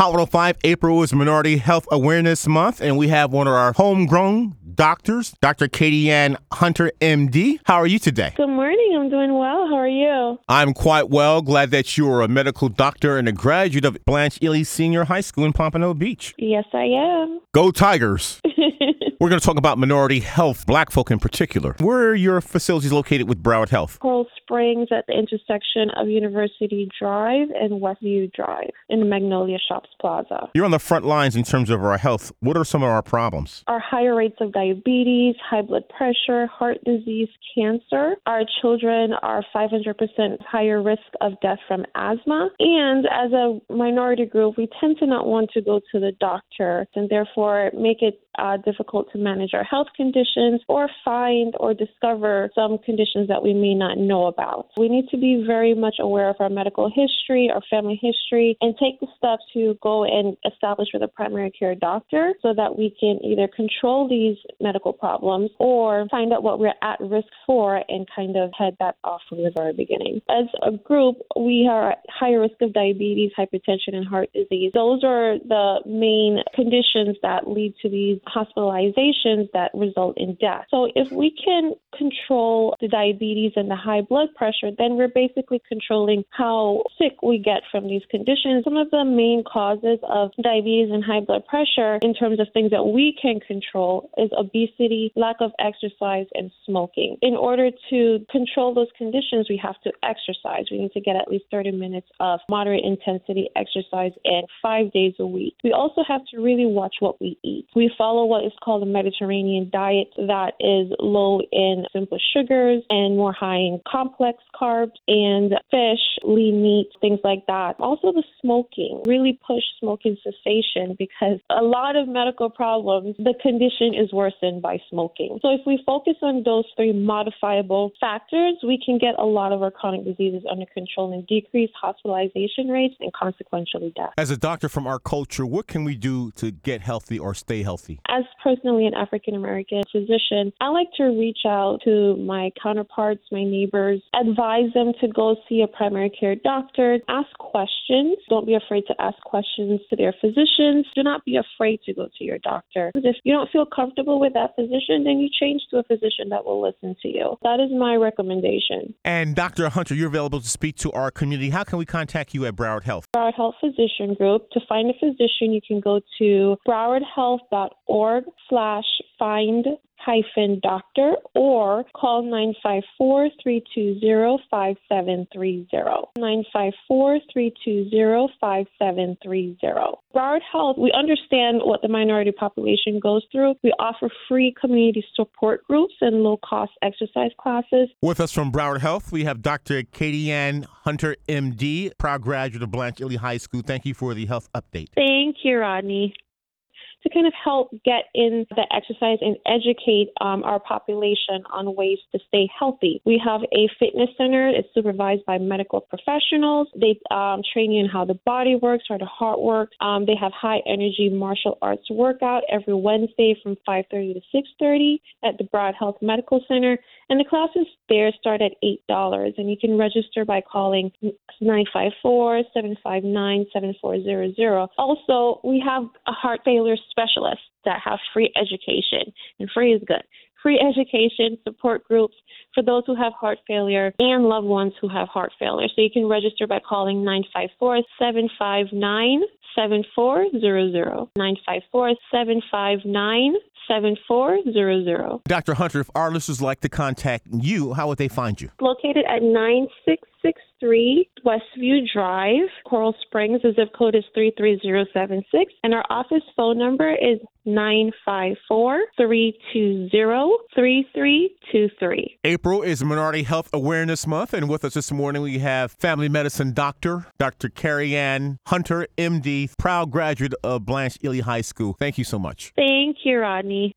Hot 105, April is Minority Health Awareness Month, and we have one of our homegrown doctors, Dr. Kaydian Hunter, MD. How are you today? Good morning. I'm doing well. How are you? I'm quite well. Glad that you are a medical doctor and a graduate of Blanche Ely Senior High School in Pompano Beach. Yes, I am. Go Tigers! We're going to talk about minority health, black folk in particular. Where are your facilities located with Broward Health? Coral Springs at the intersection of University Drive and Westview Drive in the Magnolia Shops Plaza. You're on the front lines in terms of our health. What are some of our problems? Our higher rates of diabetes, high blood pressure, heart disease, cancer. Our children are 500% higher risk of death from asthma. And as a minority group, we tend to not want to go to the doctor and therefore make it uh, difficult to manage our health conditions or find or discover some conditions that we may not know about. We need to be very much aware of our medical history, our family history, and take the steps to go and establish with a primary care doctor so that we can either control these medical problems or find out what we're at risk for and kind of head that off from the very beginning. As a group, we are at higher risk of diabetes, hypertension, and heart disease. Those are the main conditions that lead to these hospitalizations that result in death. So if we can control the diabetes and the high blood pressure, then we're basically controlling how sick we get from these conditions. Some of the main causes of diabetes and high blood pressure in terms of things that we can control is obesity, lack of exercise, and smoking. In order to control those conditions, we have to exercise. We need to get at least 30 minutes of moderate intensity exercise and five days a week. We also have to really watch what we eat. We follow follow what is called a Mediterranean diet that is low in simple sugars and more high in complex carbs and fish, lean meat, things like that. Also, the smoking really push smoking cessation because a lot of medical problems, the condition is worsened by smoking. So, if we focus on those three modifiable factors, we can get a lot of our chronic diseases under control and decrease hospitalization rates and consequentially death. As a doctor from our culture, what can we do to get healthy or stay healthy? As personally an African American physician, I like to reach out to my counterparts, my neighbors, advise them to go see a primary care doctor, ask questions. Don't be afraid to ask questions to their physicians. Do not be afraid to go to your doctor. If you don't feel comfortable with that physician, then you change to a physician that will listen to you. That is my recommendation. And Dr. Hunter, you're available to speak to our community. How can we contact you at Broward Health? Broward Health Physician Group. To find a physician, you can go to browardhealth.org org slash find hyphen doctor or call 954-320-5730. 954-320-5730. Broward Health, we understand what the minority population goes through. We offer free community support groups and low-cost exercise classes. With us from Broward Health, we have Dr. Kaydian Hunter, MD, proud graduate of Blanche Ely High School. Thank you for the health update. Thank you, Rodney to kind of help get in the exercise and educate um, our population on ways to stay healthy. We have a fitness center. It's supervised by medical professionals. They um, train you in how the body works, how the heart works. Um, they have high energy martial arts workout every Wednesday from 5:30 to 6:30 at the Broward Health Medical Center, and the classes there start at eight dollars. And you can register by calling 954-759-7400. Also, we have a heart failure specialists that have free education, and free is good. Free education, support groups for those who have heart failure and loved ones who have heart failure. So you can register by calling 954 759 7400. 954 759 7400. Dr. Hunter, if our listeners like to contact you, how would they find you? Located at 9663 Westview Drive, Coral Springs. The zip code is 33076. And our office phone number is 954 320 3323. April is Minority Health Awareness Month, and with us this morning we have family medicine doctor, Dr. Kaydian Hunter, MD, proud graduate of Blanche Ely High School. Thank you so much. Thank you, Rodney.